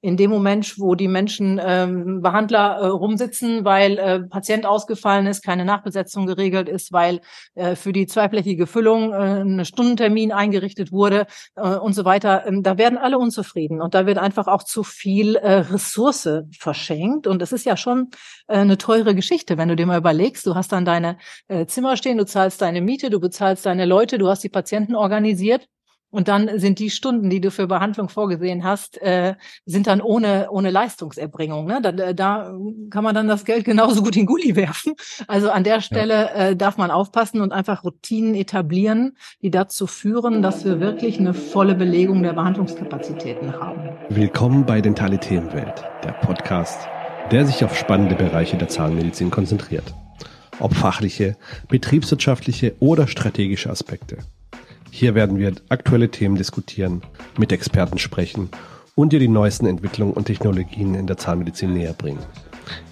in dem Moment, wo die Menschen ähm, Behandler äh, rumsitzen, weil äh, Patient ausgefallen ist, keine Nachbesetzung geregelt ist, weil äh, für die zweiflächige Füllung äh, ein Stundentermin eingerichtet wurde äh, und so weiter, ähm, da werden alle unzufrieden. Und da wird einfach auch zu viel äh, Ressource verschenkt. Und es ist ja schon äh, eine teure Geschichte, wenn du dir mal überlegst, du hast dann deine äh, Zimmer stehen, du zahlst deine Miete, du bezahlst deine Leute, du hast die Patienten organisiert und dann sind die Stunden, die du für Behandlung vorgesehen hast, äh, sind dann ohne, ohne Leistungserbringung. Ne? Da, da kann man dann das Geld genauso gut in Gully werfen. Also an der Stelle ja. äh, darf man aufpassen und einfach Routinen etablieren, die dazu führen, dass wir wirklich eine volle Belegung der Behandlungskapazitäten haben. Willkommen bei Dentale Themenwelt, der Podcast, der sich auf spannende Bereiche der Zahnmedizin konzentriert. Ob fachliche, betriebswirtschaftliche oder strategische Aspekte. Hier werden wir aktuelle Themen diskutieren, mit Experten sprechen und dir die neuesten Entwicklungen und Technologien in der Zahnmedizin näher bringen.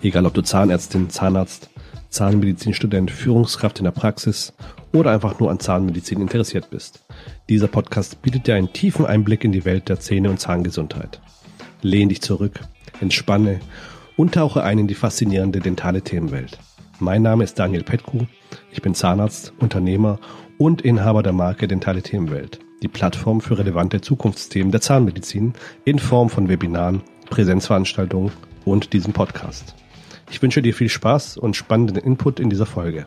Egal ob du Zahnärztin, Zahnarzt, Zahnmedizinstudent, Führungskraft in der Praxis oder einfach nur an Zahnmedizin interessiert bist. Dieser Podcast bietet dir einen tiefen Einblick in die Welt der Zähne- und Zahngesundheit. Lehn dich zurück, entspanne und tauche ein in die faszinierende dentale Themenwelt. Mein Name ist Daniel Petku, ich bin Zahnarzt, Unternehmer und Inhaber der Marke Dentale Themenwelt, die Plattform für relevante Zukunftsthemen der Zahnmedizin in Form von Webinaren, Präsenzveranstaltungen und diesem Podcast. Ich wünsche dir viel Spaß und spannenden Input in dieser Folge.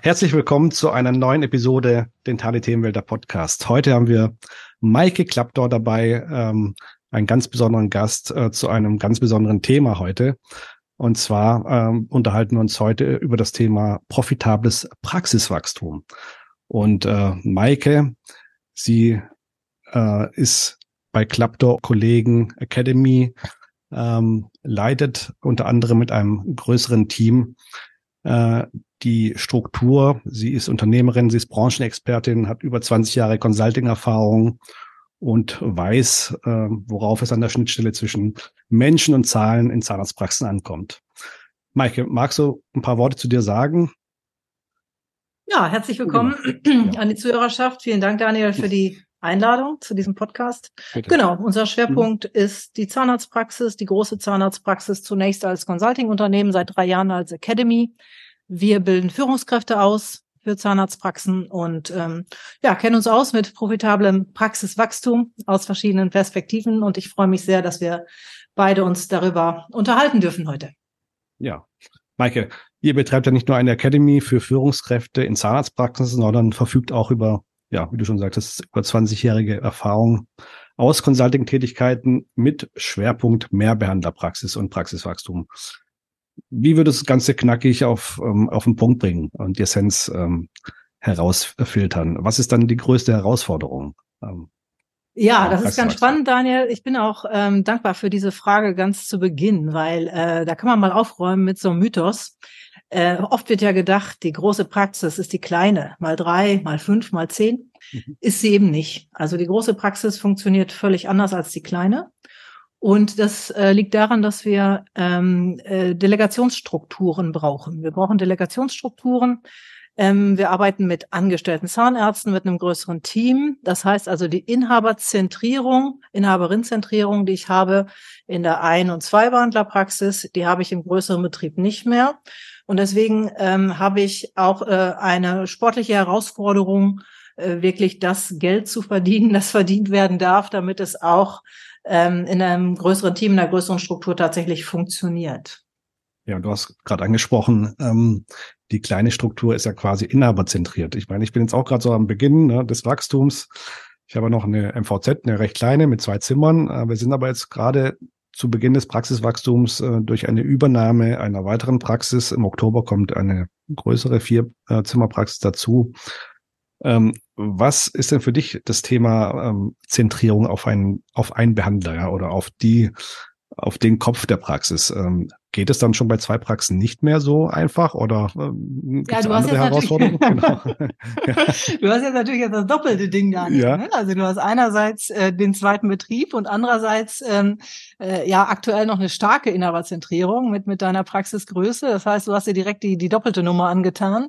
Herzlich willkommen zu einer neuen Episode Dentale Themenwelt der Podcast. Heute haben wir Maike Klappdor dabei, ähm, einen ganz besonderen Gast äh, zu einem ganz besonderen Thema heute. Und zwar ähm, unterhalten wir uns heute über das Thema profitables Praxiswachstum. Und äh, Maike, sie äh, ist bei Claptor Kollegen Academy, ähm, leitet unter anderem mit einem größeren Team äh, die Struktur. Sie ist Unternehmerin, sie ist Branchenexpertin, hat über 20 Jahre Consulting-Erfahrung und weiß, äh, worauf es an der Schnittstelle zwischen Menschen und Zahlen in Zahnarztpraxen ankommt. Maike, magst du ein paar Worte zu dir sagen? Ja, herzlich willkommen genau. an die Zuhörerschaft. Vielen Dank, Daniel, für die Einladung zu diesem Podcast. Bitte. Genau, unser Schwerpunkt mhm. ist die Zahnarztpraxis, die große Zahnarztpraxis zunächst als Consulting-Unternehmen, seit drei Jahren als Academy. Wir bilden Führungskräfte aus für Zahnarztpraxen und ähm, ja, kennen uns aus mit profitablem Praxiswachstum aus verschiedenen Perspektiven und ich freue mich sehr, dass wir beide uns darüber unterhalten dürfen heute. Ja, Maike, Ihr betreibt ja nicht nur eine Academy für Führungskräfte in Zahnarztpraxen, sondern verfügt auch über, ja, wie du schon sagtest, über 20-jährige Erfahrung aus Consulting-Tätigkeiten mit Schwerpunkt Mehrbehandlerpraxis und Praxiswachstum. Wie würde das Ganze knackig auf, ähm, auf den Punkt bringen und die Essenz ähm, herausfiltern? Was ist dann die größte Herausforderung? Ähm, ja, das ist ganz spannend, Daniel. Ich bin auch ähm, dankbar für diese Frage ganz zu Beginn, weil äh, da kann man mal aufräumen mit so einem Mythos. Äh, oft wird ja gedacht, die große Praxis ist die kleine, mal drei, mal fünf, mal zehn. Mhm. Ist sie eben nicht. Also die große Praxis funktioniert völlig anders als die kleine. Und das äh, liegt daran, dass wir ähm, äh, Delegationsstrukturen brauchen. Wir brauchen Delegationsstrukturen. Ähm, wir arbeiten mit angestellten Zahnärzten, mit einem größeren Team. Das heißt also, die Inhaberzentrierung, Inhaberinzentrierung, die ich habe in der Ein- und Zweibehandlerpraxis, die habe ich im größeren Betrieb nicht mehr. Und deswegen ähm, habe ich auch äh, eine sportliche Herausforderung, äh, wirklich das Geld zu verdienen, das verdient werden darf, damit es auch ähm, in einem größeren Team, in einer größeren Struktur tatsächlich funktioniert. Ja, du hast gerade angesprochen, ähm, die kleine Struktur ist ja quasi inhaberzentriert. Ich meine, ich bin jetzt auch gerade so am Beginn ne, des Wachstums. Ich habe noch eine MVZ, eine recht kleine mit zwei Zimmern. Äh, wir sind aber jetzt gerade zu Beginn des Praxiswachstums äh, durch eine Übernahme einer weiteren Praxis. Im Oktober kommt eine größere Vierzimmerpraxis dazu. Ähm, was ist denn für dich das Thema ähm, Zentrierung auf einen, auf einen Behandler ja, oder auf die, auf den Kopf der Praxis? Ähm, Geht es dann schon bei zwei Praxen nicht mehr so einfach oder ähm, ja, du hast jetzt Herausforderungen? genau. Du hast jetzt natürlich jetzt das doppelte Ding da. Ja. Ne? Also du hast einerseits äh, den zweiten Betrieb und andererseits ähm, äh, ja aktuell noch eine starke Inhaberzentrierung mit mit deiner Praxisgröße. Das heißt, du hast dir direkt die die doppelte Nummer angetan.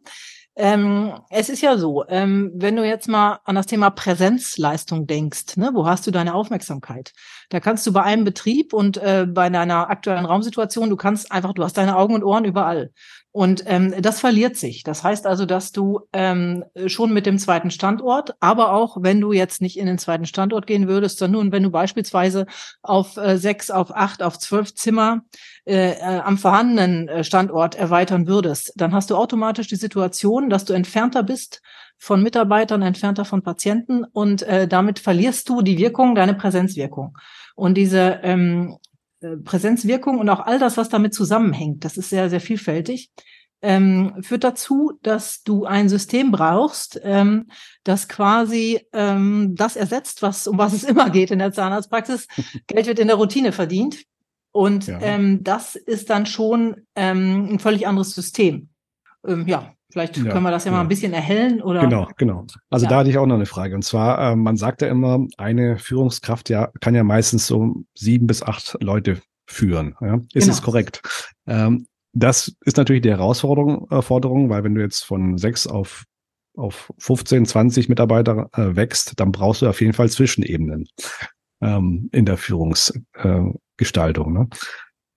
Ähm, es ist ja so, ähm, wenn du jetzt mal an das Thema Präsenzleistung denkst, ne, wo hast du deine Aufmerksamkeit? Da kannst du bei einem Betrieb und äh, bei deiner aktuellen Raumsituation, du kannst einfach, du hast deine Augen und Ohren überall. Und ähm, das verliert sich. Das heißt also, dass du ähm, schon mit dem zweiten Standort, aber auch wenn du jetzt nicht in den zweiten Standort gehen würdest, sondern nur wenn du beispielsweise auf äh, sechs, auf acht, auf zwölf Zimmer äh, äh, am vorhandenen äh, Standort erweitern würdest, dann hast du automatisch die Situation, dass du entfernter bist von Mitarbeitern, entfernter von Patienten und äh, damit verlierst du die Wirkung, deine Präsenzwirkung. Und diese ähm, äh, Präsenzwirkung und auch all das, was damit zusammenhängt, das ist sehr, sehr vielfältig, ähm, führt dazu, dass du ein System brauchst, ähm, das quasi ähm, das ersetzt, was um was es immer geht in der Zahnarztpraxis. Geld wird in der Routine verdient. Und ja. ähm, das ist dann schon ähm, ein völlig anderes System. Ähm, ja, Vielleicht ja, können wir das ja, ja, mal ein bisschen erhellen oder. Genau, genau. Also da hatte ich auch noch eine Frage. Und zwar, äh, man sagt ja immer, eine Führungskraft ja kann ja meistens so sieben bis acht Leute führen. Ja? Ist genau. es korrekt? Ähm, das ist natürlich die Herausforderung, äh, Forderung, weil wenn du jetzt von sechs auf auf 15, 20 Mitarbeiter äh, wächst, dann brauchst du auf jeden Fall Zwischenebenen ähm, in der Führungsgestaltung. Äh, ne?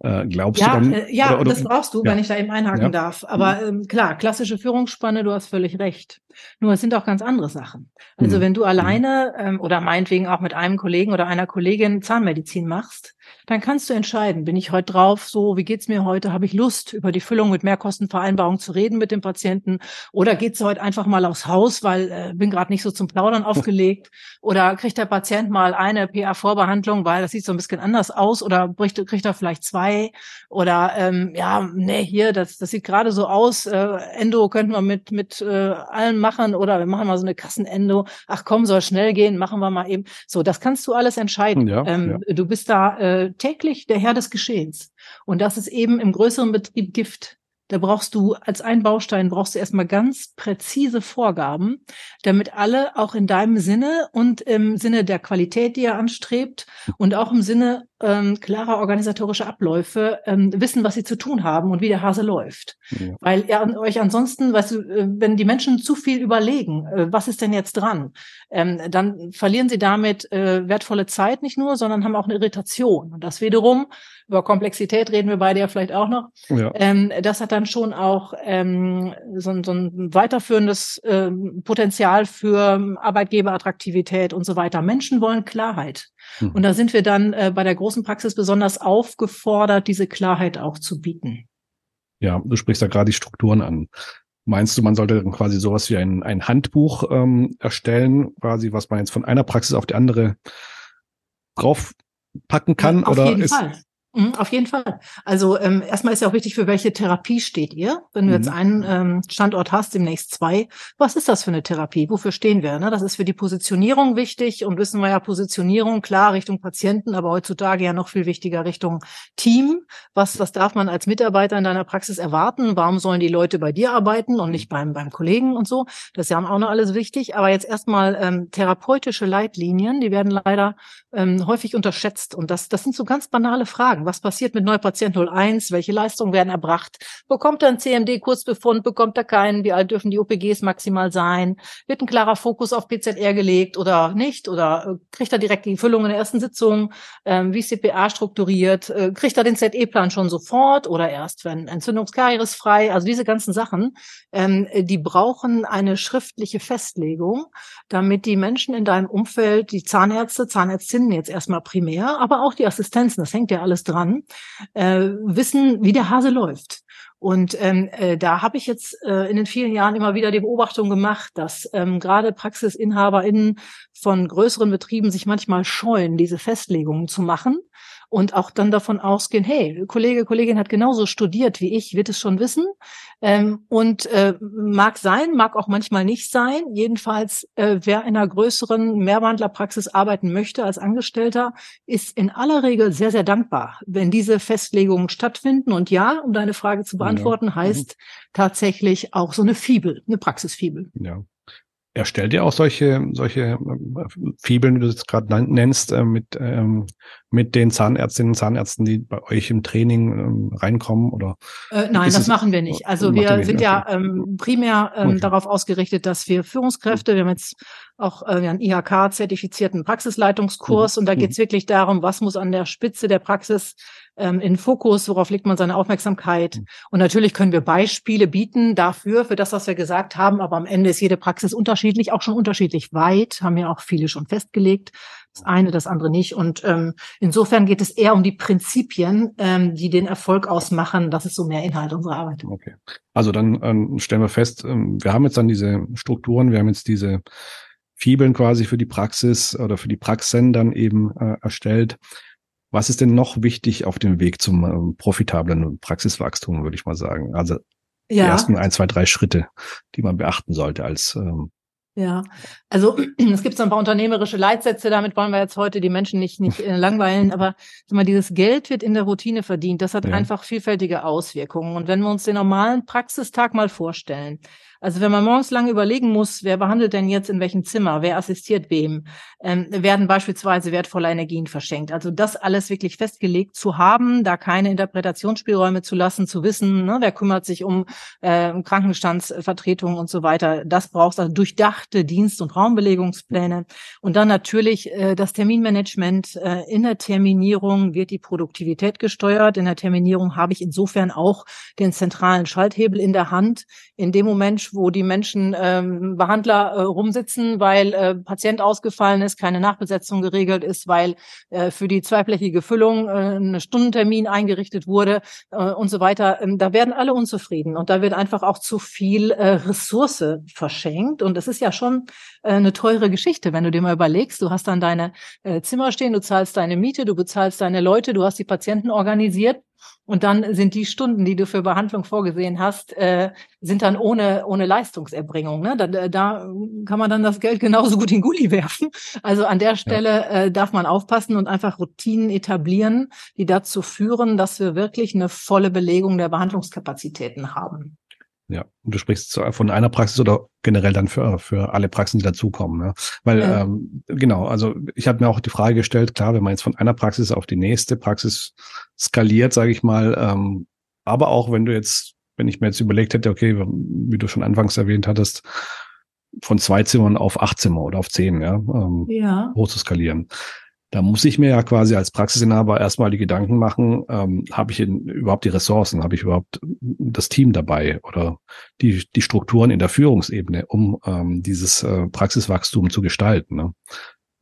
Äh, glaubst ja, du dann? Äh, ja, oder, oder, das brauchst du, ja. wenn ich da eben einhaken ja. darf. Aber mhm. ähm, klar, klassische Führungsspanne, du hast völlig recht. Nur es sind auch ganz andere Sachen. Also mhm. wenn du mhm. alleine ähm, oder meinetwegen auch mit einem Kollegen oder einer Kollegin Zahnmedizin machst, dann kannst du entscheiden, bin ich heute drauf, so, wie geht's mir heute, habe ich Lust, über die Füllung mit Mehrkostenvereinbarung zu reden mit dem Patienten oder geht's heute einfach mal aufs Haus, weil äh, bin gerade nicht so zum Plaudern aufgelegt oder kriegt der Patient mal eine PA-Vorbehandlung, weil das sieht so ein bisschen anders aus oder bricht, kriegt er vielleicht zwei oder ähm, ja, nee, hier, das, das sieht gerade so aus, äh, Endo könnten wir mit, mit äh, allen machen oder wir machen mal so eine Kassenendo, ach komm, soll schnell gehen, machen wir mal eben. So, das kannst du alles entscheiden. Ja, ähm, ja. Du bist da äh, täglich der Herr des Geschehens. Und das ist eben im größeren Betrieb Gift. Da brauchst du als ein Baustein brauchst du erstmal ganz präzise Vorgaben, damit alle auch in deinem Sinne und im Sinne der Qualität, die er anstrebt und auch im Sinne ähm, klarer organisatorischer Abläufe ähm, wissen, was sie zu tun haben und wie der Hase läuft. Ja. Weil ihr euch ansonsten, weißt du, äh, wenn die Menschen zu viel überlegen, äh, was ist denn jetzt dran, ähm, dann verlieren sie damit äh, wertvolle Zeit nicht nur, sondern haben auch eine Irritation. Und das wiederum, über Komplexität reden wir beide ja vielleicht auch noch, ja. ähm, das hat dann schon auch ähm, so, so ein weiterführendes äh, Potenzial für Arbeitgeberattraktivität und so weiter. Menschen wollen Klarheit. Mhm. Und da sind wir dann äh, bei der großen Praxis besonders aufgefordert, diese Klarheit auch zu bieten. Ja, du sprichst da gerade die Strukturen an. Meinst du, man sollte dann quasi sowas wie ein, ein Handbuch ähm, erstellen, quasi, was man jetzt von einer Praxis auf die andere draufpacken kann? Ja, auf oder jeden ist, Fall. Mhm, auf jeden Fall. Also ähm, erstmal ist ja auch wichtig, für welche Therapie steht ihr. Wenn du mhm. jetzt einen ähm, Standort hast, demnächst zwei, was ist das für eine Therapie? Wofür stehen wir? Ne? Das ist für die Positionierung wichtig und wissen wir ja, Positionierung, klar, Richtung Patienten, aber heutzutage ja noch viel wichtiger Richtung Team. Was, was darf man als Mitarbeiter in deiner Praxis erwarten? Warum sollen die Leute bei dir arbeiten und nicht beim, beim Kollegen und so? Das ist ja auch noch alles wichtig. Aber jetzt erstmal ähm, therapeutische Leitlinien, die werden leider ähm, häufig unterschätzt. Und das, das sind so ganz banale Fragen. Was passiert mit Neupatient 01? Welche Leistungen werden erbracht? Bekommt er einen CMD-Kurzbefund? Bekommt er keinen? Wie alt dürfen die OPGs maximal sein? Wird ein klarer Fokus auf PZR gelegt oder nicht? Oder äh, kriegt er direkt die Füllung in der ersten Sitzung? Ähm, wie CPA strukturiert? Äh, kriegt er den ZE-Plan schon sofort oder erst, wenn Entzündungskaries frei? Also diese ganzen Sachen, ähm, die brauchen eine schriftliche Festlegung, damit die Menschen in deinem Umfeld, die Zahnärzte, Zahnärztinnen jetzt erstmal primär, aber auch die Assistenzen, das hängt ja alles dran, dran, äh, wissen, wie der Hase läuft. Und ähm, äh, da habe ich jetzt äh, in den vielen Jahren immer wieder die Beobachtung gemacht, dass ähm, gerade PraxisinhaberInnen von größeren Betrieben sich manchmal scheuen, diese Festlegungen zu machen und auch dann davon ausgehen, hey, Kollege, Kollegin hat genauso studiert wie ich, wird es schon wissen. Ähm, und äh, mag sein, mag auch manchmal nicht sein. Jedenfalls, äh, wer in einer größeren Mehrwandlerpraxis arbeiten möchte als Angestellter, ist in aller Regel sehr, sehr dankbar, wenn diese Festlegungen stattfinden. Und ja, um deine Frage zu beantworten, ja. Mhm. heißt tatsächlich auch so eine Fibel, eine Praxisfibel. Ja. Erstellt ihr auch solche, solche äh, Fibeln, wie du es gerade nennst, äh, mit ähm, mit den Zahnärztinnen und Zahnärzten, die bei euch im Training ähm, reinkommen? Oder äh, nein, das machen wir nicht. Also wir sind ja ähm, primär ähm, okay. darauf ausgerichtet, dass wir Führungskräfte, wir haben jetzt auch äh, einen IHK-zertifizierten Praxisleitungskurs mhm. und da geht es mhm. wirklich darum, was muss an der Spitze der Praxis ähm, in Fokus, worauf legt man seine Aufmerksamkeit. Mhm. Und natürlich können wir Beispiele bieten dafür, für das, was wir gesagt haben, aber am Ende ist jede Praxis unterschiedlich, auch schon unterschiedlich weit, haben ja auch viele schon festgelegt. Das eine, das andere nicht. Und ähm, insofern geht es eher um die Prinzipien, ähm, die den Erfolg ausmachen. Das ist so mehr Inhalt unserer Arbeit. Okay. Also dann ähm, stellen wir fest, ähm, wir haben jetzt dann diese Strukturen, wir haben jetzt diese Fibeln quasi für die Praxis oder für die Praxen dann eben äh, erstellt. Was ist denn noch wichtig auf dem Weg zum äh, profitablen Praxiswachstum, würde ich mal sagen? Also ja. die ersten ein, zwei, drei Schritte, die man beachten sollte als ähm, ja, also es gibt so ein paar unternehmerische Leitsätze, damit wollen wir jetzt heute die Menschen nicht, nicht äh, langweilen, aber mal, dieses Geld wird in der Routine verdient, das hat ja. einfach vielfältige Auswirkungen. Und wenn wir uns den normalen Praxistag mal vorstellen, also wenn man morgens lange überlegen muss, wer behandelt denn jetzt in welchem Zimmer, wer assistiert wem, ähm, werden beispielsweise wertvolle Energien verschenkt. Also das alles wirklich festgelegt zu haben, da keine Interpretationsspielräume zu lassen, zu wissen, ne, wer kümmert sich um äh, Krankenstandsvertretung und so weiter. Das braucht also durchdachte Dienst- und Raumbelegungspläne. Und dann natürlich äh, das Terminmanagement. Äh, in der Terminierung wird die Produktivität gesteuert. In der Terminierung habe ich insofern auch den zentralen Schalthebel in der Hand. In dem Moment, wo die Menschen ähm, Behandler äh, rumsitzen, weil äh, Patient ausgefallen ist, keine Nachbesetzung geregelt ist, weil äh, für die zweiflächige Füllung äh, ein Stundentermin eingerichtet wurde äh, und so weiter. Ähm, da werden alle unzufrieden und da wird einfach auch zu viel äh, Ressource verschenkt. Und das ist ja schon äh, eine teure Geschichte, wenn du dir mal überlegst, du hast dann deine äh, Zimmer stehen, du zahlst deine Miete, du bezahlst deine Leute, du hast die Patienten organisiert und dann sind die Stunden, die du für Behandlung vorgesehen hast, äh, sind dann ohne, ohne Leistungserbringung. Ne? Da, da kann man dann das Geld genauso gut in Gully werfen. Also an der Stelle ja. äh, darf man aufpassen und einfach Routinen etablieren, die dazu führen, dass wir wirklich eine volle Belegung der Behandlungskapazitäten haben. Ja, und du sprichst von einer Praxis oder generell dann für, für alle Praxen, die dazukommen. Ja? Weil, ja. ähm, genau, also ich habe mir auch die Frage gestellt, klar, wenn man jetzt von einer Praxis auf die nächste Praxis skaliert, sage ich mal, ähm, aber auch wenn du jetzt, wenn ich mir jetzt überlegt hätte, okay, wie du schon anfangs erwähnt hattest, von zwei Zimmern auf acht Zimmer oder auf zehn, ja, ähm, ja. hoch zu skalieren. Da muss ich mir ja quasi als Praxisinhaber erstmal die Gedanken machen, ähm, habe ich überhaupt die Ressourcen, habe ich überhaupt das Team dabei oder die, die Strukturen in der Führungsebene, um ähm, dieses äh, Praxiswachstum zu gestalten. Ne?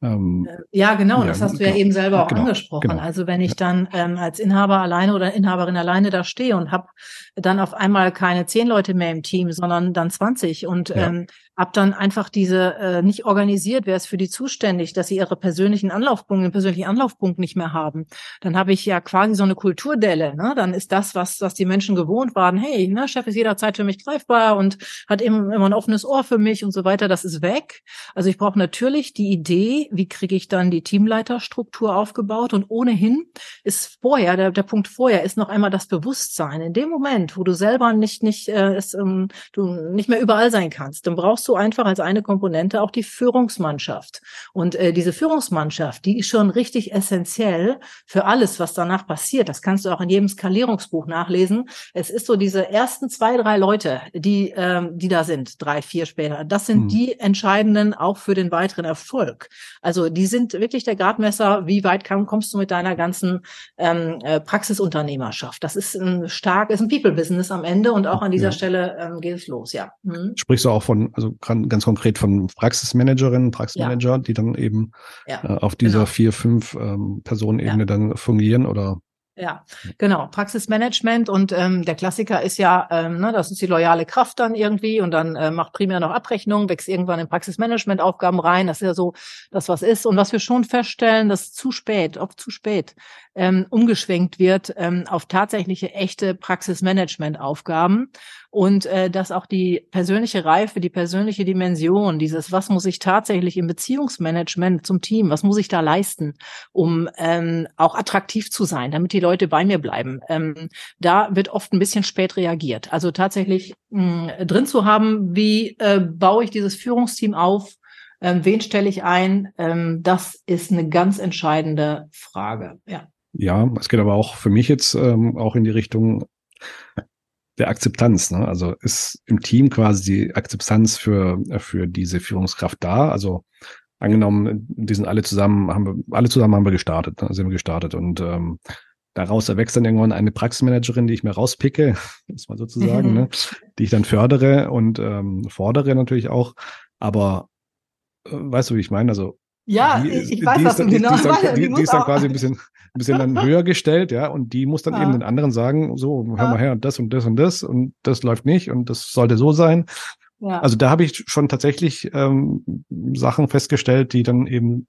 Ähm, äh, ja, genau, ja, das hast du ja eben selber auch genau, angesprochen. Genau. Also wenn ich dann ähm, als Inhaber alleine oder Inhaberin alleine da stehe und habe dann auf einmal keine zehn Leute mehr im Team, sondern dann 20 und ja. ähm, hab dann einfach diese äh, nicht organisiert, wer ist für die zuständig, dass sie ihre persönlichen Anlaufpunkte, den persönlichen Anlaufpunkt nicht mehr haben. Dann habe ich ja quasi so eine Kulturdelle. Ne? Dann ist das, was, was die Menschen gewohnt waren, hey, ne, Chef ist jederzeit für mich greifbar und hat eben immer ein offenes Ohr für mich und so weiter, das ist weg. Also ich brauche natürlich die Idee, wie kriege ich dann die Teamleiterstruktur aufgebaut und ohnehin ist vorher, der, der Punkt vorher ist noch einmal das Bewusstsein. In dem Moment, wo du selber nicht, nicht, äh, es, ähm, du nicht mehr überall sein kannst, dann brauchst brauchst du einfach als eine Komponente auch die Führungsmannschaft. Und äh, diese Führungsmannschaft, die ist schon richtig essentiell für alles, was danach passiert. Das kannst du auch in jedem Skalierungsbuch nachlesen. Es ist so diese ersten zwei, drei Leute, die, ähm, die da sind, drei, vier später. Das sind mhm. die entscheidenden auch für den weiteren Erfolg. Also die sind wirklich der Gradmesser, wie weit kommst du mit deiner ganzen ähm, äh, Praxisunternehmerschaft. Das ist ein stark, ist ein People-Business am Ende und auch an dieser ja. Stelle ähm, geht es los, ja. Mhm. Sprichst du auch von, also ganz konkret von Praxismanagerinnen, Praxismanager, ja. die dann eben ja, äh, auf dieser genau. vier, fünf ähm, Personenebene ja. dann fungieren oder ja, genau. Praxismanagement und ähm, der Klassiker ist ja, ähm, ne, das ist die loyale Kraft dann irgendwie und dann äh, macht primär noch Abrechnung, wächst irgendwann in Praxismanagement-Aufgaben rein. Das ist ja so das, was ist. Und was wir schon feststellen, dass zu spät, oft zu spät, ähm, umgeschwenkt wird ähm, auf tatsächliche echte Praxismanagement-Aufgaben und äh, dass auch die persönliche Reife, die persönliche Dimension, dieses, was muss ich tatsächlich im Beziehungsmanagement zum Team, was muss ich da leisten, um ähm, auch attraktiv zu sein, damit die Leute bei mir bleiben, ähm, da wird oft ein bisschen spät reagiert. Also tatsächlich mh, drin zu haben, wie äh, baue ich dieses Führungsteam auf, Ähm, wen stelle ich ein? Ähm, das ist eine ganz entscheidende Frage. Ja. Ja, es geht aber auch für mich jetzt ähm, auch in die Richtung der Akzeptanz. Ne? Also ist im Team quasi die Akzeptanz für, für diese Führungskraft da? Also angenommen, die sind alle zusammen, haben wir, alle zusammen haben wir gestartet, ne? sind wir gestartet und ähm, daraus erwächst dann irgendwann eine Praxismanagerin, die ich mir rauspicke, ist mal sozusagen, mhm. ne? die ich dann fördere und ähm, fordere natürlich auch. Aber äh, weißt du, wie ich meine? Also ja, die, ich, weiß, was du genau die, dann, die, die ist dann quasi ein bisschen, ein bisschen dann höher gestellt, ja, und die muss dann ja. eben den anderen sagen, so, hör ja. mal her, das und das und das und das läuft nicht und das sollte so sein. Ja. Also da habe ich schon tatsächlich ähm, Sachen festgestellt, die dann eben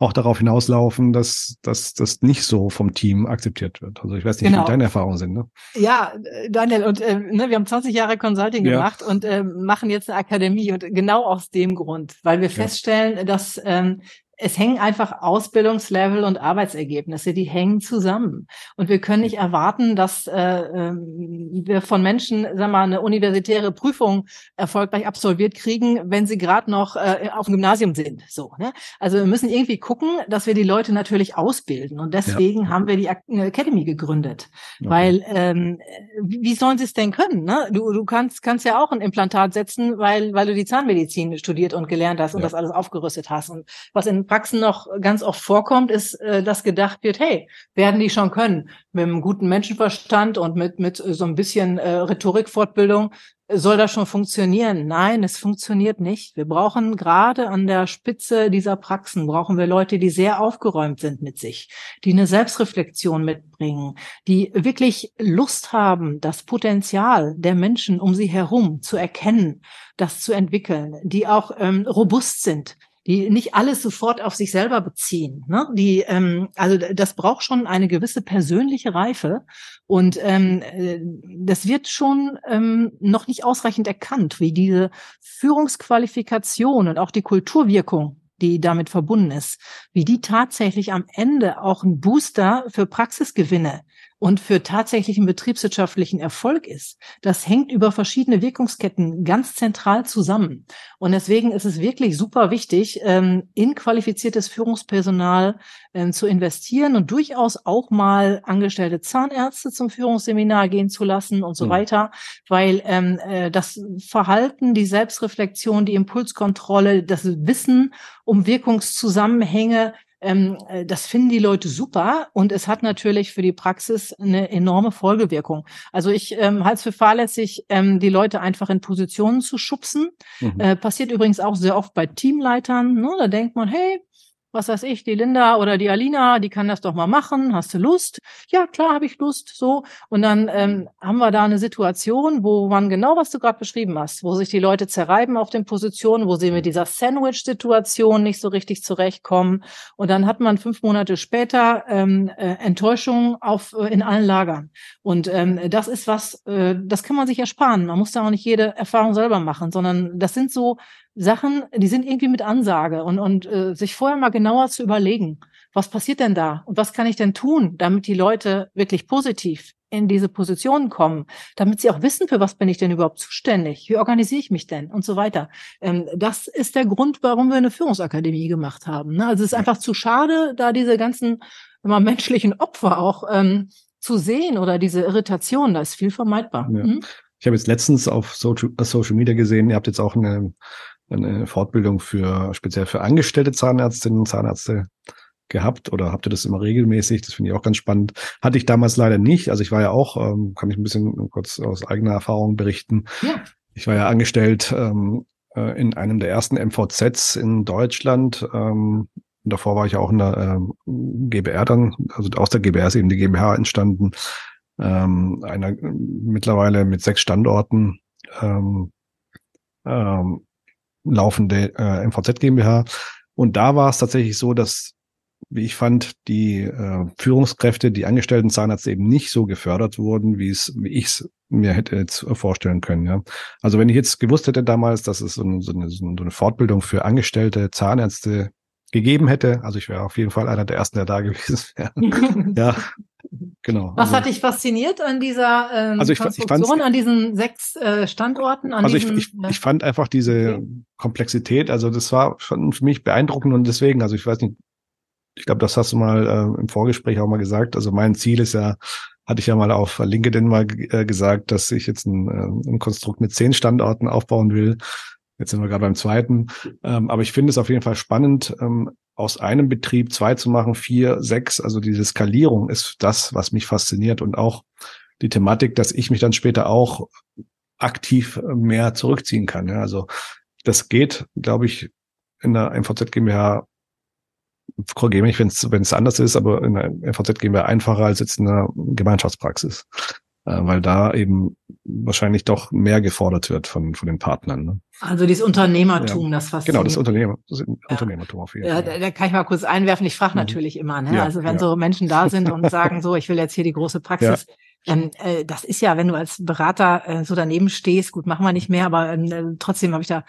auch darauf hinauslaufen, dass, dass das nicht so vom Team akzeptiert wird. Also ich weiß nicht, genau. wie deine Erfahrungen sind. Ne? Ja, Daniel, und äh, ne, wir haben 20 Jahre Consulting ja. gemacht und äh, machen jetzt eine Akademie und genau aus dem Grund, weil wir feststellen, dass ähm, es hängen einfach Ausbildungslevel und Arbeitsergebnisse, die hängen zusammen. Und wir können nicht erwarten, dass äh, ähm, wir von Menschen, wir mal, eine universitäre Prüfung erfolgreich absolviert kriegen, wenn sie gerade noch äh, auf dem Gymnasium sind. So, ne? Also wir müssen irgendwie gucken, dass wir die Leute natürlich ausbilden. Und deswegen ja. haben wir die Academy gegründet. Okay. Weil ähm, wie sollen sie es denn können? Ne? Du, du kannst, kannst ja auch ein Implantat setzen, weil, weil du die Zahnmedizin studiert und gelernt hast und ja. das alles aufgerüstet hast. Und was in Praxen noch ganz oft vorkommt, ist, äh, dass gedacht wird, hey, werden die schon können. Mit einem guten Menschenverstand und mit, mit so ein bisschen äh, Rhetorikfortbildung soll das schon funktionieren? Nein, es funktioniert nicht. Wir brauchen gerade an der Spitze dieser Praxen, brauchen wir Leute, die sehr aufgeräumt sind mit sich, die eine Selbstreflexion mitbringen, die wirklich Lust haben, das Potenzial der Menschen um sie herum zu erkennen, das zu entwickeln, die auch ähm, robust sind, die nicht alles sofort auf sich selber beziehen. Ne? Die, ähm, also das braucht schon eine gewisse persönliche Reife und ähm, äh, das wird schon ähm, noch nicht ausreichend erkannt, wie diese Führungsqualifikation und auch die Kulturwirkung die damit verbunden ist, wie die tatsächlich am Ende auch ein Booster für Praxisgewinne und für tatsächlichen betriebswirtschaftlichen Erfolg ist, das hängt über verschiedene Wirkungsketten ganz zentral zusammen. Und deswegen ist es wirklich super wichtig, ähm, in qualifiziertes Führungspersonal ähm, zu investieren und durchaus auch mal angestellte Zahnärzte zum Führungsseminar gehen zu lassen und so mhm. weiter, weil ähm, äh, das Verhalten, die Selbstreflexion, die Impulskontrolle, das Wissen um Wirkungszusammenhänge ähm, äh, das finden die Leute super und es hat natürlich für die Praxis eine enorme Folgewirkung. Also ich ähm, halte es für fahrlässig, ähm, die Leute einfach in Positionen zu schubsen. Mhm. Äh, passiert übrigens auch sehr oft bei Teamleitern. Ne? Da denkt man, hey, was weiß ich, die Linda oder die Alina, die kann das doch mal machen. Hast du Lust? Ja, klar, habe ich Lust. So. Und dann ähm, haben wir da eine Situation, wo man genau, was du gerade beschrieben hast, wo sich die Leute zerreiben auf den Positionen, wo sie mit dieser Sandwich-Situation nicht so richtig zurechtkommen. Und dann hat man fünf Monate später ähm, äh, Enttäuschung auf äh, in allen Lagern. Und ähm, das ist was, äh, das kann man sich ersparen. Man muss da auch nicht jede Erfahrung selber machen, sondern das sind so Sachen, die sind irgendwie mit Ansage und, und äh, sich vorher mal genauer zu überlegen, was passiert denn da und was kann ich denn tun, damit die Leute wirklich positiv in diese Positionen kommen, damit sie auch wissen, für was bin ich denn überhaupt zuständig, wie organisiere ich mich denn und so weiter. Ähm, das ist der Grund, warum wir eine Führungsakademie gemacht haben. Ne? Also es ist einfach zu schade, da diese ganzen immer menschlichen Opfer auch ähm, zu sehen oder diese Irritation, da ist viel vermeidbar. Ja. Mhm. Ich habe jetzt letztens auf Social, Social Media gesehen, ihr habt jetzt auch eine eine Fortbildung für speziell für angestellte Zahnärztinnen und Zahnärzte gehabt oder habt ihr das immer regelmäßig? Das finde ich auch ganz spannend. Hatte ich damals leider nicht. Also ich war ja auch, ähm, kann ich ein bisschen kurz aus eigener Erfahrung berichten. Ja. Ich war ja angestellt ähm, äh, in einem der ersten MVZs in Deutschland. Ähm, davor war ich auch in der ähm, GBR dann, also aus der GBR ist eben die GmbH entstanden. Ähm, einer mittlerweile mit sechs Standorten. Ähm, ähm, laufende äh, MVZ GmbH. Und da war es tatsächlich so, dass, wie ich fand, die äh, Führungskräfte, die angestellten Zahnärzte eben nicht so gefördert wurden, wie es, wie ich es mir hätte jetzt vorstellen können. Ja. Also wenn ich jetzt gewusst hätte damals, dass es so eine, so eine, so eine Fortbildung für angestellte Zahnärzte gegeben hätte, also ich wäre auf jeden Fall einer der ersten, der da gewesen wäre. ja, Genau. Was also, hat dich fasziniert an dieser ähm, also ich, Konstruktion, ich an diesen sechs äh, Standorten? also diesen, ich, ich, ich fand einfach diese okay. Komplexität, also das war schon für mich beeindruckend und deswegen, also ich weiß nicht, ich glaube, das hast du mal äh, im Vorgespräch auch mal gesagt. Also mein Ziel ist ja, hatte ich ja mal auf LinkedIn mal äh, gesagt, dass ich jetzt ein, äh, ein Konstrukt mit zehn Standorten aufbauen will. Jetzt sind wir gerade beim zweiten. Ähm, aber ich finde es auf jeden Fall spannend, ähm, aus einem Betrieb zwei zu machen, vier, sechs. Also diese Skalierung ist das, was mich fasziniert und auch die Thematik, dass ich mich dann später auch aktiv mehr zurückziehen kann. Ja, also das geht, glaube ich, in der MVZ GmbH korrigiere mich, wenn es anders ist, aber in der MVZ GmbH einfacher als jetzt in der Gemeinschaftspraxis. Äh, weil da eben wahrscheinlich doch mehr gefordert wird von, von den Partnern. Ne? Also dieses Unternehmertum, ja. das fasziniert. Genau, das Unternehmer, das Unternehmertum auf jeden Fall. Ja, da, kann ich mal kurz einwerfen. Ich frage mhm. natürlich immer, ne? Also wenn so Menschen da sind und sagen, so, ich will jetzt hier die große Praxis ähm, äh, das ist ja, wenn du als Berater äh, so daneben stehst, gut, machen wir nicht mehr, aber äh, trotzdem habe ich da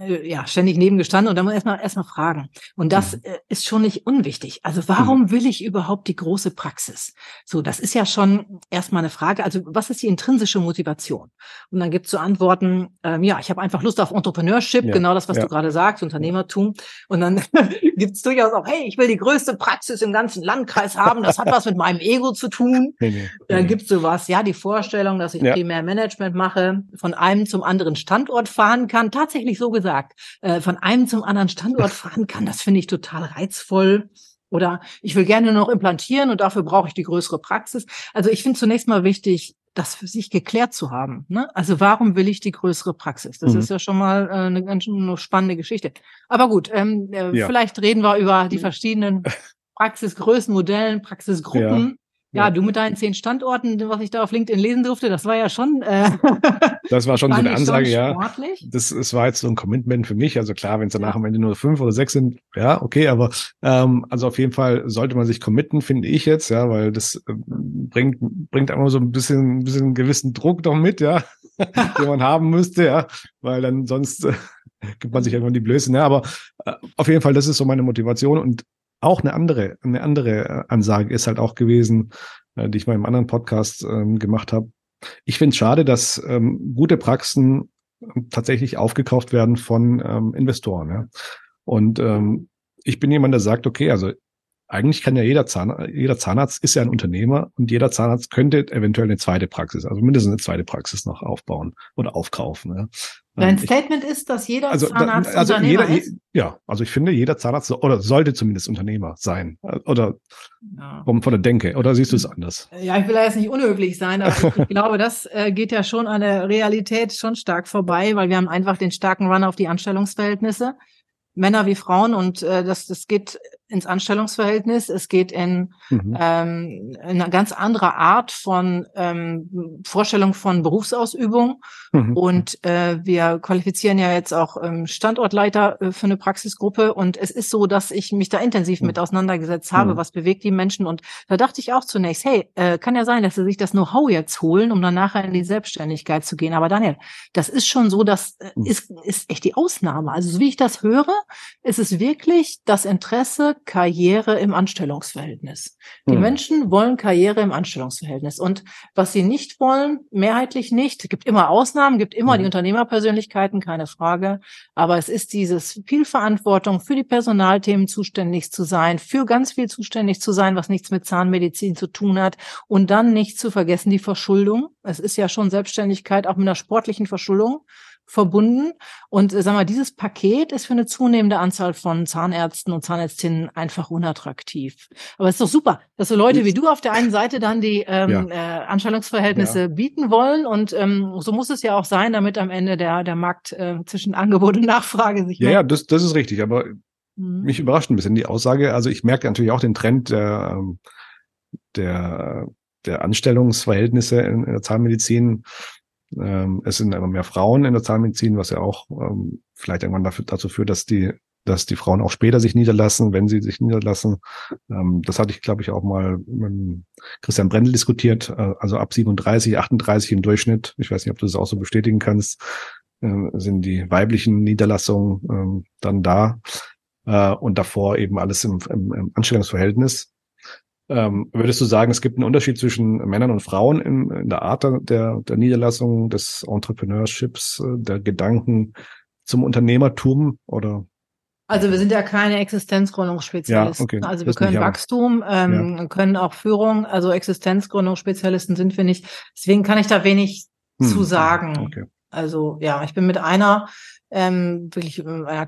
äh, ja ständig neben gestanden und da muss man erstmal erstmal fragen. Und das mhm. äh, ist schon nicht unwichtig. Also warum mhm. will ich überhaupt die große Praxis? So, das ist ja schon erstmal eine Frage. Also was ist die intrinsische Motivation? Und dann gibt's so Antworten, ähm, ja, ich habe einfach Lust auf Entrepreneurship, ja. genau das, was ja. du gerade sagst, Unternehmertum. Und dann gibt's durchaus auch, hey, ich will die größte Praxis im ganzen Landkreis haben, das hat was mit meinem Ego zu tun. Nee, nee, dann gibt's sowas, ja, die Vorstellung, dass ich ja. primär Management mache, von einem zum anderen Standort fahren kann, tatsächlich so gesagt, äh, von einem zum anderen Standort fahren kann, das finde ich total reizvoll. Oder ich will gerne noch implantieren und dafür brauche ich die größere Praxis. Also ich finde zunächst mal wichtig, das für sich geklärt zu haben. Ne? Also warum will ich die größere Praxis? Das mhm. ist ja schon mal äh, eine ganz eine spannende Geschichte. Aber gut, ähm, äh, ja. vielleicht reden wir über die verschiedenen Praxisgrößen, Modellen, Praxisgruppen. Ja, du mit deinen zehn Standorten, was ich da auf LinkedIn lesen durfte, das war ja schon. Äh, das war schon so eine Ansage, ja. Das, das war jetzt so ein Commitment für mich. Also klar, wenn es danach am Ende nur fünf oder sechs sind, ja, okay, aber ähm, also auf jeden Fall sollte man sich committen, finde ich jetzt, ja, weil das äh, bringt bringt einfach so ein bisschen, ein bisschen gewissen Druck doch mit, ja, den man haben müsste, ja, weil dann sonst äh, gibt man sich irgendwann die Blöße, ne? Aber äh, auf jeden Fall, das ist so meine Motivation und auch eine andere, eine andere äh, Ansage ist halt auch gewesen, äh, die ich mal im anderen Podcast ähm, gemacht habe. Ich finde es schade, dass ähm, gute Praxen ähm, tatsächlich aufgekauft werden von ähm, Investoren. Ja? Und ähm, ich bin jemand, der sagt, okay, also eigentlich kann ja jeder Zahnarzt, jeder Zahnarzt ist ja ein Unternehmer und jeder Zahnarzt könnte eventuell eine zweite Praxis, also mindestens eine zweite Praxis noch aufbauen oder aufkaufen. Ja. Dein Statement ist, dass jeder also, Zahnarzt also Unternehmer jeder, ist? Ja, also ich finde, jeder Zahnarzt oder sollte zumindest Unternehmer sein. Oder ja. von, der Denke. Oder siehst du es anders? Ja, ich will da jetzt nicht unhöflich sein, aber ich, ich glaube, das äh, geht ja schon an der Realität schon stark vorbei, weil wir haben einfach den starken Run auf die Anstellungsverhältnisse. Männer wie Frauen und äh, das, das geht ins Anstellungsverhältnis, es geht in, mhm. ähm, eine ganz andere Art von ähm, Vorstellung von Berufsausübung. Mhm. Und äh, wir qualifizieren ja jetzt auch ähm, Standortleiter äh, für eine Praxisgruppe. Und es ist so, dass ich mich da intensiv mhm. mit auseinandergesetzt habe, mhm. was bewegt die Menschen. Und da dachte ich auch zunächst, hey, äh, kann ja sein, dass sie sich das Know-how jetzt holen, um dann nachher in die Selbstständigkeit zu gehen. Aber Daniel, das ist schon so, das äh, mhm. ist, ist echt die Ausnahme. Also so wie ich das höre, ist es wirklich das Interesse, Karriere im Anstellungsverhältnis. Die hm. Menschen wollen Karriere im Anstellungsverhältnis. Und was sie nicht wollen, mehrheitlich nicht, gibt immer Ausnahmen, gibt immer hm. die Unternehmerpersönlichkeiten, keine Frage. Aber es ist dieses viel Verantwortung für die Personalthemen zuständig zu sein, für ganz viel zuständig zu sein, was nichts mit Zahnmedizin zu tun hat. Und dann nicht zu vergessen die Verschuldung. Es ist ja schon Selbstständigkeit auch mit einer sportlichen Verschuldung verbunden. Und äh, sag mal, dieses Paket ist für eine zunehmende Anzahl von Zahnärzten und Zahnärztinnen einfach unattraktiv. Aber es ist doch super, dass so Leute wie du auf der einen Seite dann die ähm, ja. äh, Anstellungsverhältnisse ja. bieten wollen. Und ähm, so muss es ja auch sein, damit am Ende der, der Markt äh, zwischen Angebot und Nachfrage sich. Ja, ja, das, das ist richtig. Aber mhm. mich überrascht ein bisschen die Aussage. Also ich merke natürlich auch den Trend der, ähm, der, der Anstellungsverhältnisse in der Zahnmedizin ähm, es sind immer mehr Frauen in der Zahnmedizin, was ja auch ähm, vielleicht irgendwann dafür, dazu führt, dass die, dass die Frauen auch später sich niederlassen, wenn sie sich niederlassen. Ähm, das hatte ich, glaube ich, auch mal mit Christian Brendel diskutiert. Äh, also ab 37, 38 im Durchschnitt. Ich weiß nicht, ob du das auch so bestätigen kannst. Äh, sind die weiblichen Niederlassungen ähm, dann da äh, und davor eben alles im, im, im Anstellungsverhältnis. Ähm, würdest du sagen, es gibt einen Unterschied zwischen Männern und Frauen in, in der Art der, der Niederlassung, des Entrepreneurships, äh, der Gedanken zum Unternehmertum oder? Also wir sind ja keine Existenzgründungsspezialisten. Ja, okay. Also wir können nicht, Wachstum, ähm, ja. können auch Führung, also Existenzgründungsspezialisten sind wir nicht. Deswegen kann ich da wenig hm. zu sagen. Okay. Also ja, ich bin mit einer ähm, wirklich äh, einer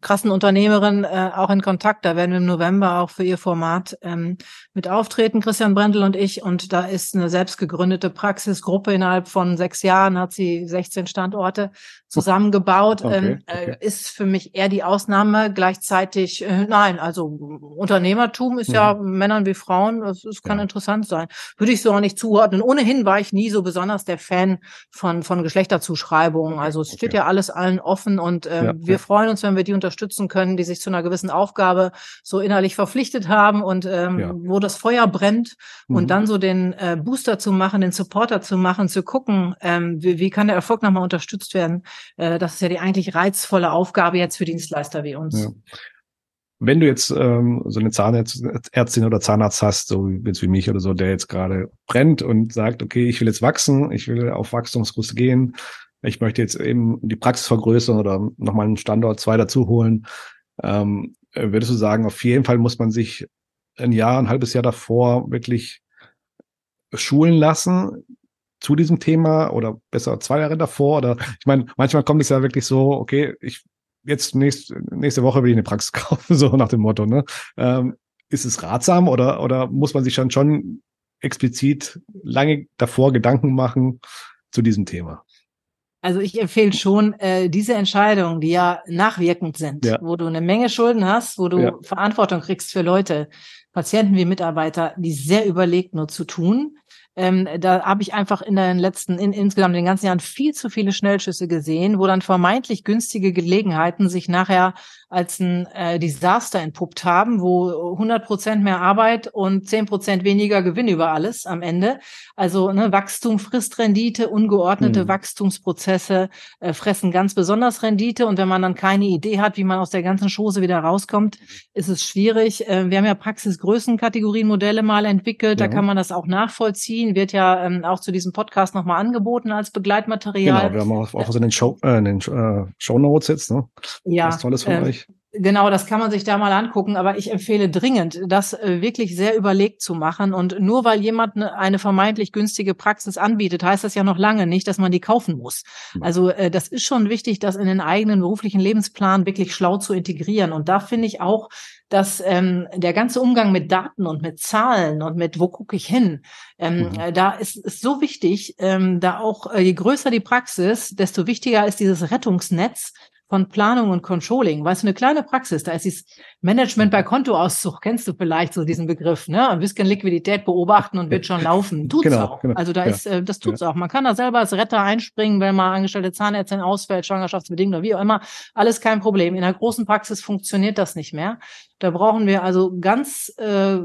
krassen Unternehmerin äh, auch in Kontakt. Da werden wir im November auch für ihr Format ähm, mit auftreten, Christian Brendel und ich. Und da ist eine selbst gegründete Praxisgruppe. Innerhalb von sechs Jahren hat sie 16 Standorte zusammengebaut. Okay, ähm, okay. Äh, ist für mich eher die Ausnahme. Gleichzeitig, äh, nein, also Unternehmertum ist mhm. ja Männern wie Frauen. Das, das kann ja. interessant sein. Würde ich so auch nicht zuordnen. Ohnehin war ich nie so besonders der Fan von, von Geschlechterzuschreibungen. Also es steht ja alles allen offen offen und äh, ja, wir ja. freuen uns, wenn wir die unterstützen können, die sich zu einer gewissen Aufgabe so innerlich verpflichtet haben und ähm, ja. wo das Feuer brennt mhm. und dann so den äh, Booster zu machen, den Supporter zu machen, zu gucken, ähm, wie, wie kann der Erfolg nochmal unterstützt werden. Äh, das ist ja die eigentlich reizvolle Aufgabe jetzt für Dienstleister wie uns. Wenn du jetzt ähm, so eine Zahnärztin oder Zahnarzt hast, so jetzt wie mich oder so, der jetzt gerade brennt und sagt, okay, ich will jetzt wachsen, ich will auf Wachstumskurs gehen, ich möchte jetzt eben die Praxis vergrößern oder nochmal einen Standort zwei dazu holen, ähm, würdest du sagen, auf jeden Fall muss man sich ein Jahr, ein halbes Jahr davor wirklich schulen lassen zu diesem Thema oder besser zwei Jahre davor oder ich meine, manchmal kommt es ja wirklich so, okay, ich jetzt nächst, nächste Woche will ich eine Praxis kaufen, so nach dem Motto, ne? Ähm, ist es ratsam oder, oder muss man sich dann schon explizit lange davor Gedanken machen zu diesem Thema? Also ich empfehle schon äh, diese Entscheidungen, die ja nachwirkend sind, ja. wo du eine Menge Schulden hast, wo du ja. Verantwortung kriegst für Leute, Patienten wie Mitarbeiter, die sehr überlegt nur zu tun. Ähm, da habe ich einfach in den letzten, in, insgesamt in den ganzen Jahren viel zu viele Schnellschüsse gesehen, wo dann vermeintlich günstige Gelegenheiten sich nachher als ein äh, Desaster entpuppt haben, wo 100 Prozent mehr Arbeit und 10 Prozent weniger Gewinn über alles am Ende. Also ne, Wachstum frisst Rendite, ungeordnete mhm. Wachstumsprozesse äh, fressen ganz besonders Rendite. Und wenn man dann keine Idee hat, wie man aus der ganzen Chose wieder rauskommt, ist es schwierig. Äh, wir haben ja Praxisgrößenkategorienmodelle mal entwickelt, ja. da kann man das auch nachvollziehen, wird ja ähm, auch zu diesem Podcast nochmal angeboten als Begleitmaterial. Genau, wir haben auch, auch in den Show, äh, in den äh, Show Notes jetzt, ne? Ja. Was Tolles von äh, euch. Genau, das kann man sich da mal angucken, aber ich empfehle dringend, das äh, wirklich sehr überlegt zu machen. Und nur weil jemand ne, eine vermeintlich günstige Praxis anbietet, heißt das ja noch lange nicht, dass man die kaufen muss. Also äh, das ist schon wichtig, das in den eigenen beruflichen Lebensplan wirklich schlau zu integrieren. Und da finde ich auch, dass ähm, der ganze Umgang mit Daten und mit Zahlen und mit wo gucke ich hin, ähm, mhm. da ist, ist so wichtig, ähm, da auch äh, je größer die Praxis, desto wichtiger ist dieses Rettungsnetz, von Planung und Controlling. Weißt du, eine kleine Praxis, da ist dieses Management bei Kontoauszug, kennst du vielleicht so diesen Begriff, ne? Ein bisschen Liquidität beobachten und wird schon laufen. Tut's genau, auch. Genau, also da ja. ist, äh, das tut's ja. auch. Man kann da selber als Retter einspringen, wenn mal angestellte Zahnärztin ausfällt, schwangerschaftsbedingt oder wie auch immer. Alles kein Problem. In einer großen Praxis funktioniert das nicht mehr. Da brauchen wir also ganz äh,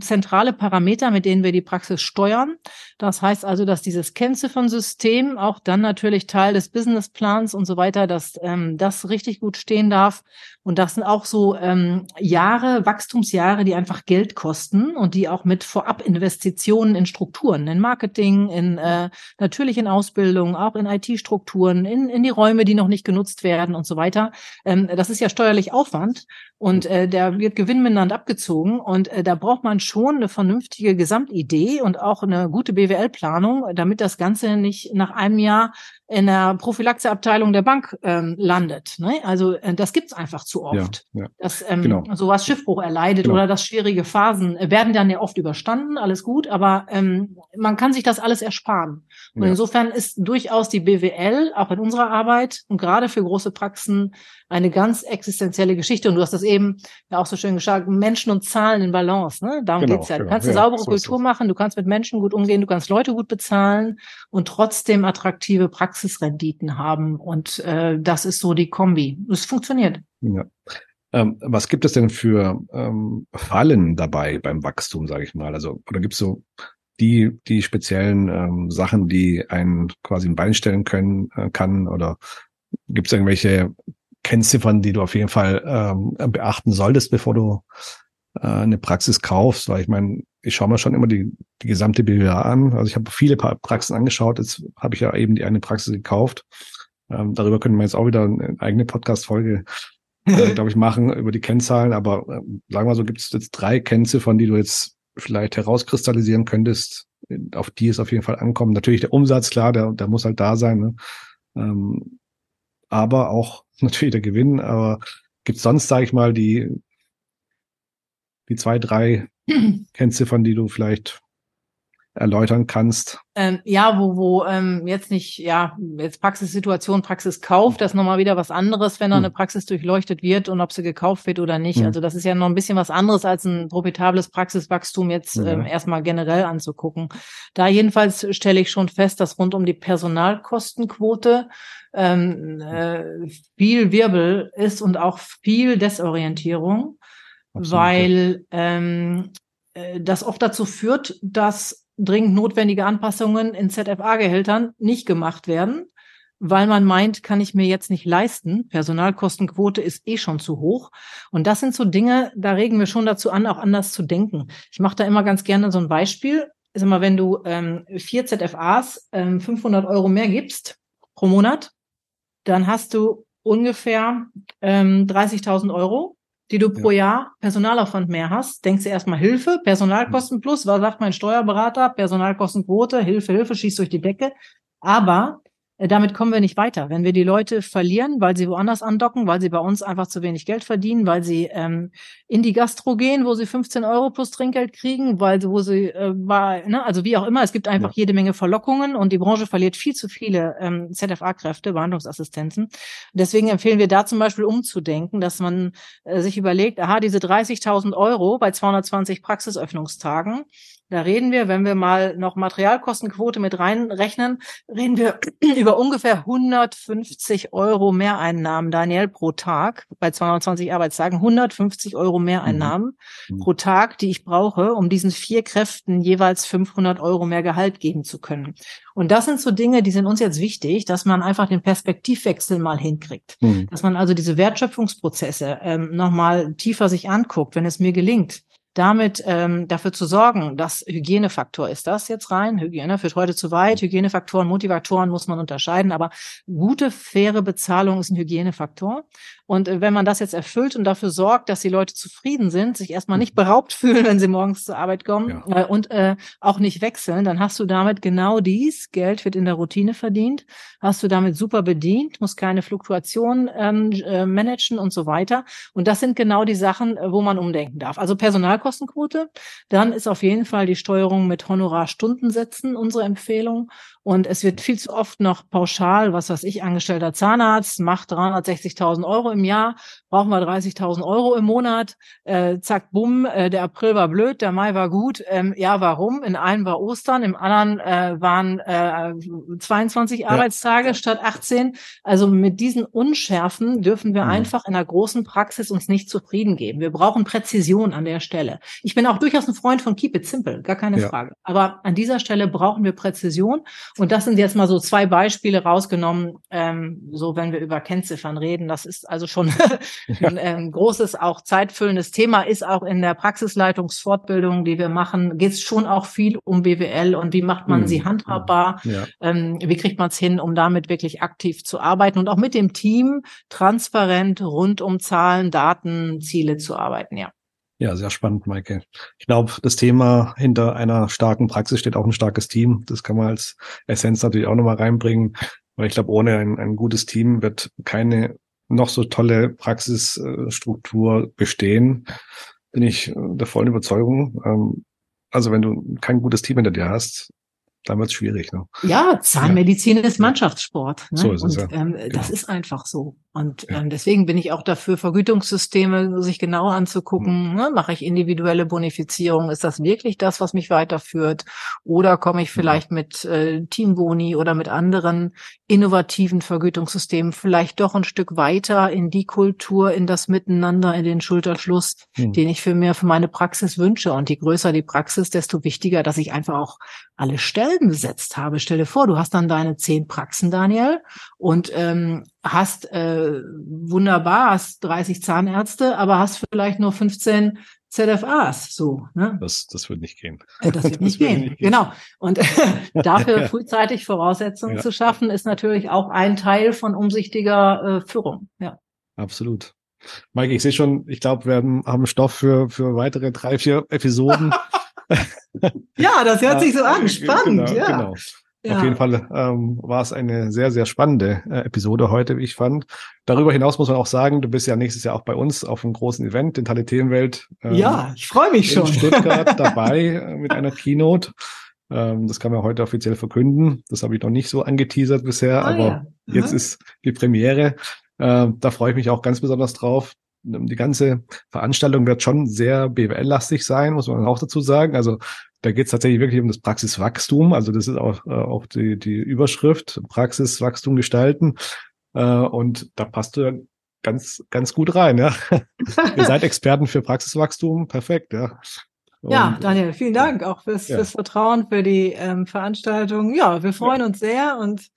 zentrale Parameter, mit denen wir die Praxis steuern. Das heißt also, dass dieses Kennziffern-System auch dann natürlich Teil des Businessplans und so weiter, dass ähm, das richtig gut stehen darf. Und das sind auch so ähm, Jahre, Wachstumsjahre, die einfach Geld kosten und die auch mit Vorabinvestitionen in Strukturen, in Marketing, in äh, natürlich in Ausbildung, auch in IT-Strukturen, in, in die Räume, die noch nicht genutzt werden und so weiter. Ähm, das ist ja steuerlich Aufwand und äh, der wird gewinnmindernd abgezogen. Und äh, da braucht man schon eine vernünftige Gesamtidee und auch eine gute BWL-Planung, damit das Ganze nicht nach einem Jahr in der Prophylaxeabteilung der Bank ähm, landet. Ne? Also äh, das gibt's einfach zu oft. Ja, ja. Dass ähm, genau. sowas Schiffbruch erleidet genau. oder dass schwierige Phasen äh, werden dann ja oft überstanden, alles gut, aber ähm, man kann sich das alles ersparen. Und ja. insofern ist durchaus die BWL auch in unserer Arbeit und gerade für große Praxen eine ganz existenzielle Geschichte. Und du hast das eben ja auch so schön gesagt, Menschen und Zahlen in Balance. Ne? Darum genau, geht's ja. Du genau. kannst eine saubere so Kultur machen, du kannst mit Menschen gut umgehen, du kannst Leute gut bezahlen und trotzdem attraktive Praxisrenditen haben. Und äh, das ist so die Kombi. Es funktioniert. Ja. Ähm, was gibt es denn für ähm, Fallen dabei beim Wachstum, sage ich mal? Also, oder gibt es so die, die speziellen ähm, Sachen, die einen quasi ein Bein stellen können, äh, kann? Oder gibt es irgendwelche Kennziffern, die du auf jeden Fall ähm, beachten solltest, bevor du äh, eine Praxis kaufst, weil ich meine, ich schaue mir schon immer die, die gesamte BWA an. Also ich habe viele Praxen angeschaut, jetzt habe ich ja eben die eine Praxis gekauft. Ähm, darüber können wir jetzt auch wieder eine eigene Podcast-Folge, äh, glaube ich, machen über die Kennzahlen. Aber äh, sagen wir so, gibt es jetzt drei Kennziffern, die du jetzt vielleicht herauskristallisieren könntest, auf die es auf jeden Fall ankommt. Natürlich der Umsatz, klar, der, der muss halt da sein. Ne? Ähm, aber auch natürlich der Gewinn. Aber gibt es sonst, sage ich mal, die, die zwei, drei Kennziffern, die du vielleicht erläutern kannst? Ähm, ja, wo, wo ähm, jetzt nicht, ja, jetzt Praxissituation, Praxiskauf, das ist nochmal wieder was anderes, wenn da hm. eine Praxis durchleuchtet wird und ob sie gekauft wird oder nicht. Hm. Also das ist ja noch ein bisschen was anderes als ein profitables Praxiswachstum jetzt ja. ähm, erstmal generell anzugucken. Da jedenfalls stelle ich schon fest, dass rund um die Personalkostenquote ähm, äh, viel Wirbel ist und auch viel Desorientierung. Absolut. weil ähm, äh, das oft dazu führt, dass dringend notwendige Anpassungen in ZFA-Gehältern nicht gemacht werden, weil man meint, kann ich mir jetzt nicht leisten. Personalkostenquote ist eh schon zu hoch. Und das sind so Dinge, da regen wir schon dazu an, auch anders zu denken. Ich mache da immer ganz gerne so ein Beispiel. Sag mal, wenn du ähm, vier ZFAs ähm, 500 Euro mehr gibst pro Monat, dann hast du ungefähr ähm, 30.000 Euro die du pro Jahr Personalaufwand mehr hast, denkst du erstmal Hilfe, Personalkosten plus, was sagt mein Steuerberater, Personalkostenquote, Hilfe, Hilfe, schießt durch die Decke. Aber damit kommen wir nicht weiter. Wenn wir die Leute verlieren, weil sie woanders andocken, weil sie bei uns einfach zu wenig Geld verdienen, weil sie ähm, in die Gastro gehen, wo sie 15 Euro plus Trinkgeld kriegen, weil wo sie äh, bei, ne, also wie auch immer, es gibt einfach ja. jede Menge Verlockungen und die Branche verliert viel zu viele ähm, ZFA-Kräfte, Behandlungsassistenzen. Deswegen empfehlen wir da zum Beispiel umzudenken, dass man äh, sich überlegt, aha, diese 30.000 Euro bei 220 Praxisöffnungstagen, da reden wir, wenn wir mal noch Materialkostenquote mit reinrechnen, reden wir über ungefähr 150 Euro Mehreinnahmen, Daniel, pro Tag bei 220 Arbeitstagen. 150 Euro Mehreinnahmen mhm. pro Tag, die ich brauche, um diesen vier Kräften jeweils 500 Euro mehr Gehalt geben zu können. Und das sind so Dinge, die sind uns jetzt wichtig, dass man einfach den Perspektivwechsel mal hinkriegt. Mhm. Dass man also diese Wertschöpfungsprozesse ähm, nochmal tiefer sich anguckt, wenn es mir gelingt, damit ähm, dafür zu sorgen, dass Hygienefaktor ist das jetzt rein, Hygiene führt heute zu weit, Hygienefaktoren, Motivatoren muss man unterscheiden, aber gute, faire Bezahlung ist ein Hygienefaktor. Und äh, wenn man das jetzt erfüllt und dafür sorgt, dass die Leute zufrieden sind, sich erstmal nicht beraubt fühlen, wenn sie morgens zur Arbeit kommen ja. äh, und äh, auch nicht wechseln, dann hast du damit genau dies, Geld wird in der Routine verdient, hast du damit super bedient, musst keine Fluktuation ähm, äh, managen und so weiter. Und das sind genau die Sachen, äh, wo man umdenken darf. Also Personalkostenquote, dann ist auf jeden Fall die Steuerung mit Honorarstundensätzen unsere Empfehlung und es wird viel zu oft noch pauschal, was weiß ich, angestellter Zahnarzt macht 360.000 Euro im Jahr, brauchen wir 30.000 Euro im Monat. Äh, zack, bumm, äh, der April war blöd, der Mai war gut. Ähm, ja, warum? In einem war Ostern, im anderen äh, waren äh, 22 ja. Arbeitstage statt 18. Also mit diesen Unschärfen dürfen wir mhm. einfach in einer großen Praxis uns nicht zufrieden geben. Wir brauchen Präzision an der Stelle. Ich bin auch durchaus ein Freund von Keep It Simple, gar keine ja. Frage. Aber an dieser Stelle brauchen wir Präzision. Und das sind jetzt mal so zwei Beispiele rausgenommen, ähm, so wenn wir über Kennziffern reden. Das ist also schon ein ähm, großes, auch zeitfüllendes Thema, ist auch in der Praxisleitungsfortbildung, die wir machen, geht es schon auch viel um BWL und wie macht man mhm. sie handhabbar, ja. ähm, wie kriegt man es hin, um damit wirklich aktiv zu arbeiten und auch mit dem Team transparent rund um Zahlen, Daten, Ziele zu arbeiten, ja. Ja, sehr spannend, Maike. Ich glaube, das Thema hinter einer starken Praxis steht auch ein starkes Team. Das kann man als Essenz natürlich auch nochmal reinbringen. Weil ich glaube, ohne ein, ein gutes Team wird keine noch so tolle Praxisstruktur bestehen. Bin ich der vollen Überzeugung. Ähm, also wenn du kein gutes Team hinter dir hast, dann wird es schwierig. Ne? Ja, Zahnmedizin ja. ist Mannschaftssport. Ne? So ist es, Und, ja. ähm, genau. Das ist einfach so. Und ja. ähm, deswegen bin ich auch dafür, Vergütungssysteme sich genau anzugucken. Mhm. Ne? Mache ich individuelle Bonifizierung? Ist das wirklich das, was mich weiterführt? Oder komme ich vielleicht mhm. mit äh, Teamboni oder mit anderen innovativen Vergütungssystemen vielleicht doch ein Stück weiter in die Kultur, in das Miteinander, in den Schulterschluss, mhm. den ich für mir, für meine Praxis wünsche. Und je größer die Praxis, desto wichtiger, dass ich einfach auch alle Stellen besetzt habe. Stell dir vor, du hast dann deine zehn Praxen, Daniel, und ähm, hast äh, wunderbar, hast 30 Zahnärzte, aber hast vielleicht nur 15 ZFAs so. Ne? Das, das wird nicht gehen. Äh, das wird das nicht, wird gehen. nicht gehen. Genau. Und dafür frühzeitig Voraussetzungen ja. zu schaffen, ist natürlich auch ein Teil von umsichtiger äh, Führung. Ja. Absolut. Mike, ich sehe schon, ich glaube, wir haben Stoff für, für weitere drei, vier Episoden. ja, das hört sich so an. Spannend, genau, ja. Genau. Ja. Auf jeden Fall ähm, war es eine sehr, sehr spannende äh, Episode heute, wie ich fand. Darüber hinaus muss man auch sagen, du bist ja nächstes Jahr auch bei uns auf einem großen Event, Dentale Themenwelt. Ähm, ja, ich freue mich schon. In Stuttgart dabei äh, mit einer Keynote. Ähm, das kann man heute offiziell verkünden. Das habe ich noch nicht so angeteasert bisher, ah, aber ja. jetzt ist die Premiere. Äh, da freue ich mich auch ganz besonders drauf. Die ganze Veranstaltung wird schon sehr BWL-lastig sein, muss man auch dazu sagen. Also da geht es tatsächlich wirklich um das Praxiswachstum. Also das ist auch, äh, auch die, die Überschrift, Praxiswachstum gestalten. Äh, und da passt du ganz, ganz gut rein. Ja? Ihr seid Experten für Praxiswachstum, perfekt. Ja. Und, ja, Daniel, vielen Dank auch fürs, ja. fürs Vertrauen, für die ähm, Veranstaltung. Ja, wir freuen ja. uns sehr und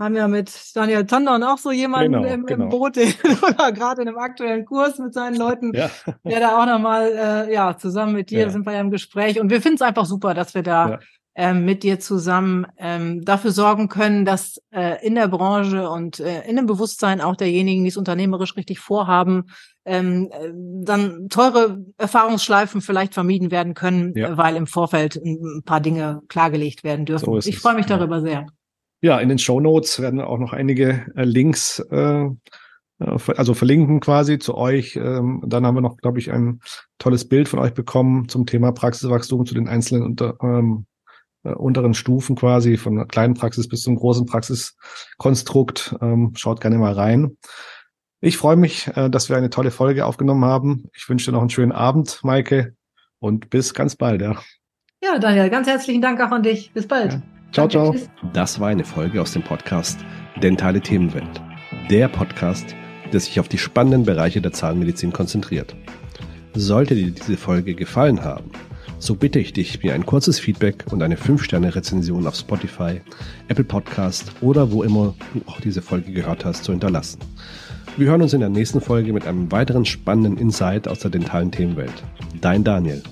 haben ja mit Daniel Tondon auch so jemanden genau, im, genau. im Boot, oder gerade in einem aktuellen Kurs mit seinen Leuten, ja. der da auch nochmal, äh, ja, zusammen mit dir ja. sind wir ja im Gespräch. Und wir finden es einfach super, dass wir da ja. ähm, mit dir zusammen ähm, dafür sorgen können, dass äh, in der Branche und äh, in dem Bewusstsein auch derjenigen, die es unternehmerisch richtig vorhaben, ähm, äh, dann teure Erfahrungsschleifen vielleicht vermieden werden können, weil im Vorfeld ein paar Dinge klargelegt werden dürfen. So ich freue mich darüber sehr. Ja, in den Show Notes werden auch noch einige äh, Links, äh, äh also verlinken quasi zu euch. Ähm, dann haben wir noch, glaube ich, ein tolles Bild von euch bekommen zum Thema Praxiswachstum zu den einzelnen unter, ähm, äh, unteren Stufen quasi, von der kleinen Praxis bis zum großen Praxiskonstrukt. Ähm, schaut gerne mal rein. Ich freue mich, äh, dass wir eine tolle Folge aufgenommen haben. Ich wünsche dir noch einen schönen Abend, Maike, und bis ganz bald, ja. Ja, Daniel, ganz herzlichen Dank auch an dich. Bis bald. Ja. Ciao, ciao. Das war eine Folge aus dem Podcast Dentale Themenwelt. Der Podcast, der sich auf die spannenden Bereiche der Zahnmedizin konzentriert. Sollte dir diese Folge gefallen haben, so bitte ich dich, mir ein kurzes Feedback und eine 5-Sterne-Rezension auf Spotify, Apple Podcast oder wo immer du auch diese Folge gehört hast, zu hinterlassen. Wir hören uns in der nächsten Folge mit einem weiteren spannenden Insight aus der dentalen Themenwelt. Dein Daniel.